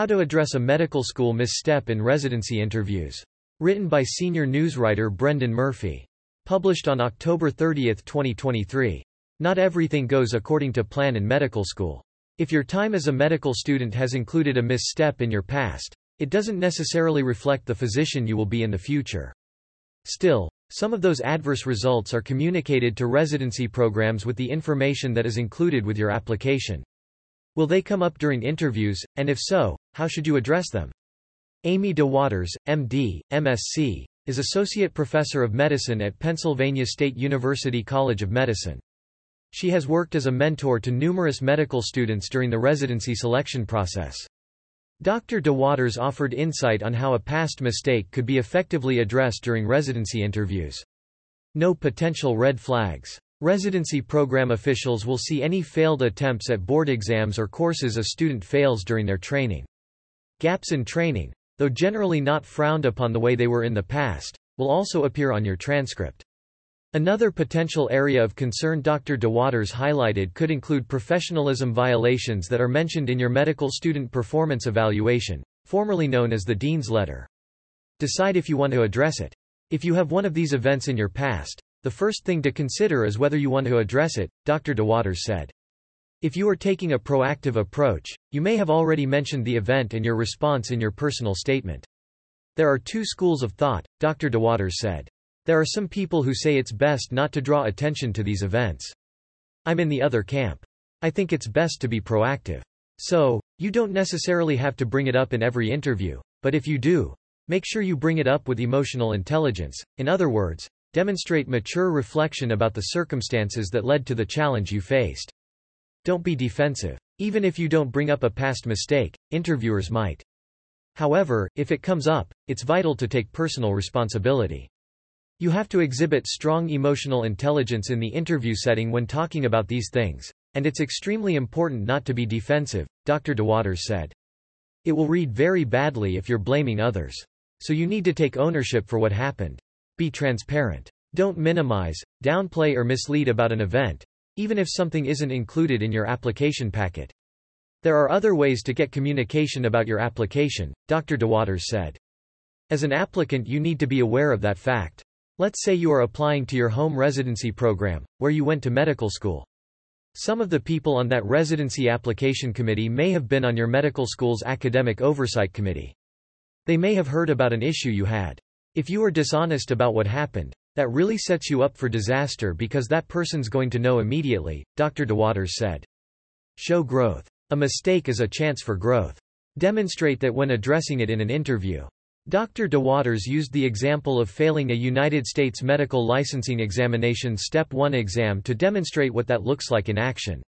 How to Address a Medical School Misstep in Residency Interviews. Written by senior newswriter Brendan Murphy. Published on October 30, 2023. Not everything goes according to plan in medical school. If your time as a medical student has included a misstep in your past, it doesn't necessarily reflect the physician you will be in the future. Still, some of those adverse results are communicated to residency programs with the information that is included with your application. Will they come up during interviews, and if so, how should you address them? Amy DeWaters, MD, MSc, is Associate Professor of Medicine at Pennsylvania State University College of Medicine. She has worked as a mentor to numerous medical students during the residency selection process. Dr. DeWaters offered insight on how a past mistake could be effectively addressed during residency interviews. Know potential red flags. Residency program officials will see any failed attempts at board exams or courses a student fails during their training. Gaps in training, though generally not frowned upon the way they were in the past, will also appear on your transcript. Another potential area of concern Dr. DeWaters highlighted could include professionalism violations that are mentioned in your medical student performance evaluation, formerly known as the Dean's Letter. Decide if you want to address it. If you have one of these events in your past, the first thing to consider is whether you want to address it, Dr. DeWaters said. If you are taking a proactive approach, you may have already mentioned the event and your response in your personal statement. There are two schools of thought, Dr. DeWaters said. There are some people who say it's best not to draw attention to these events. I'm in the other camp. I think it's best to be proactive. So, you don't necessarily have to bring it up in every interview, but if you do, make sure you bring it up with emotional intelligence. In other words, demonstrate mature reflection about the circumstances that led to the challenge you faced. Don't be defensive. Even if you don't bring up a past mistake, interviewers might. However, if it comes up, it's vital to take personal responsibility. You have to exhibit strong emotional intelligence in the interview setting when talking about these things, and it's extremely important not to be defensive, Dr. DeWaters said. It will read very badly if you're blaming others. So you need to take ownership for what happened. Be transparent. Don't minimize, downplay or mislead about an event, even if something isn't included in your application packet. There are other ways to get communication about your application, Dr. DeWaters said. As an applicant you need to be aware of that fact. Let's say you are applying to your home residency program, where you went to medical school. Some of the people on that residency application committee may have been on your medical school's academic oversight committee. They may have heard about an issue you had. If you are dishonest about what happened, that really sets you up for disaster because that person's going to know immediately, Dr. DeWaters said. Show growth. A mistake is a chance for growth. Demonstrate that when addressing it in an interview. Dr. DeWaters used the example of failing a United States medical licensing examination Step 1 exam to demonstrate what that looks like in action.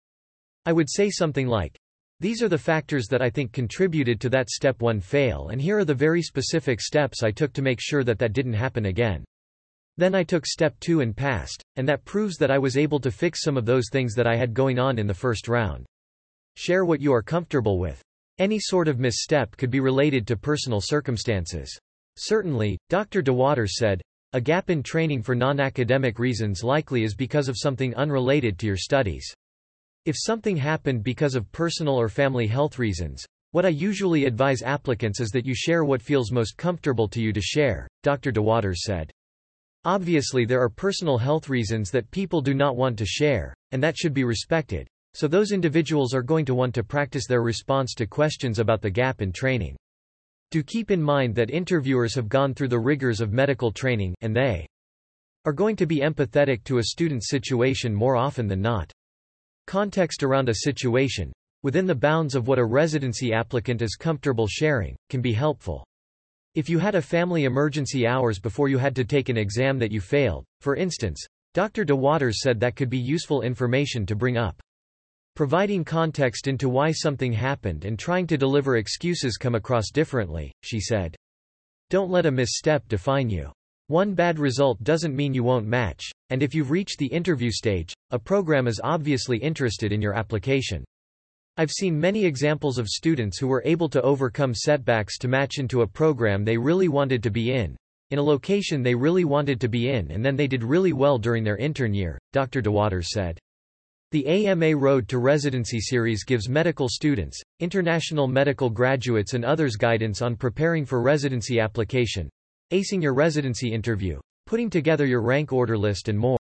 I would say something like, These are the factors that I think contributed to that Step 1 fail and here are the very specific steps I took to make sure that that didn't happen again. Then I took Step 2 and passed, and that proves that I was able to fix some of those things that I had going on in the first round. Share what you are comfortable with. Any sort of misstep could be related to personal circumstances. Certainly, Dr. DeWaters said, a gap in training for non-academic reasons likely is because of something unrelated to your studies. If something happened because of personal or family health reasons, what I usually advise applicants is that you share what feels most comfortable to you to share, Dr. DeWaters said. Obviously there are personal health reasons that people do not want to share, and that should be respected, so those individuals are going to want to practice their response to questions about the gap in training. Do keep in mind that interviewers have gone through the rigors of medical training, and they are going to be empathetic to a student's situation more often than not. Context around a situation, within the bounds of what a residency applicant is comfortable sharing, can be helpful. If you had a family emergency hours before you had to take an exam that you failed, for instance, Dr. DeWaters said that could be useful information to bring up. Providing context into why something happened and trying to deliver excuses come across differently, she said. Don't let a misstep define you. One bad result doesn't mean you won't match, and if you've reached the interview stage, a program is obviously interested in your application. I've seen many examples of students who were able to overcome setbacks to match into a program they really wanted to be in, in a location they really wanted to be in and then they did really well during their intern year, Dr. DeWaters said. The AMA Road to Residency series gives medical students, international medical graduates and others guidance on preparing for residency application, acing your residency interview, putting together your rank order list and more.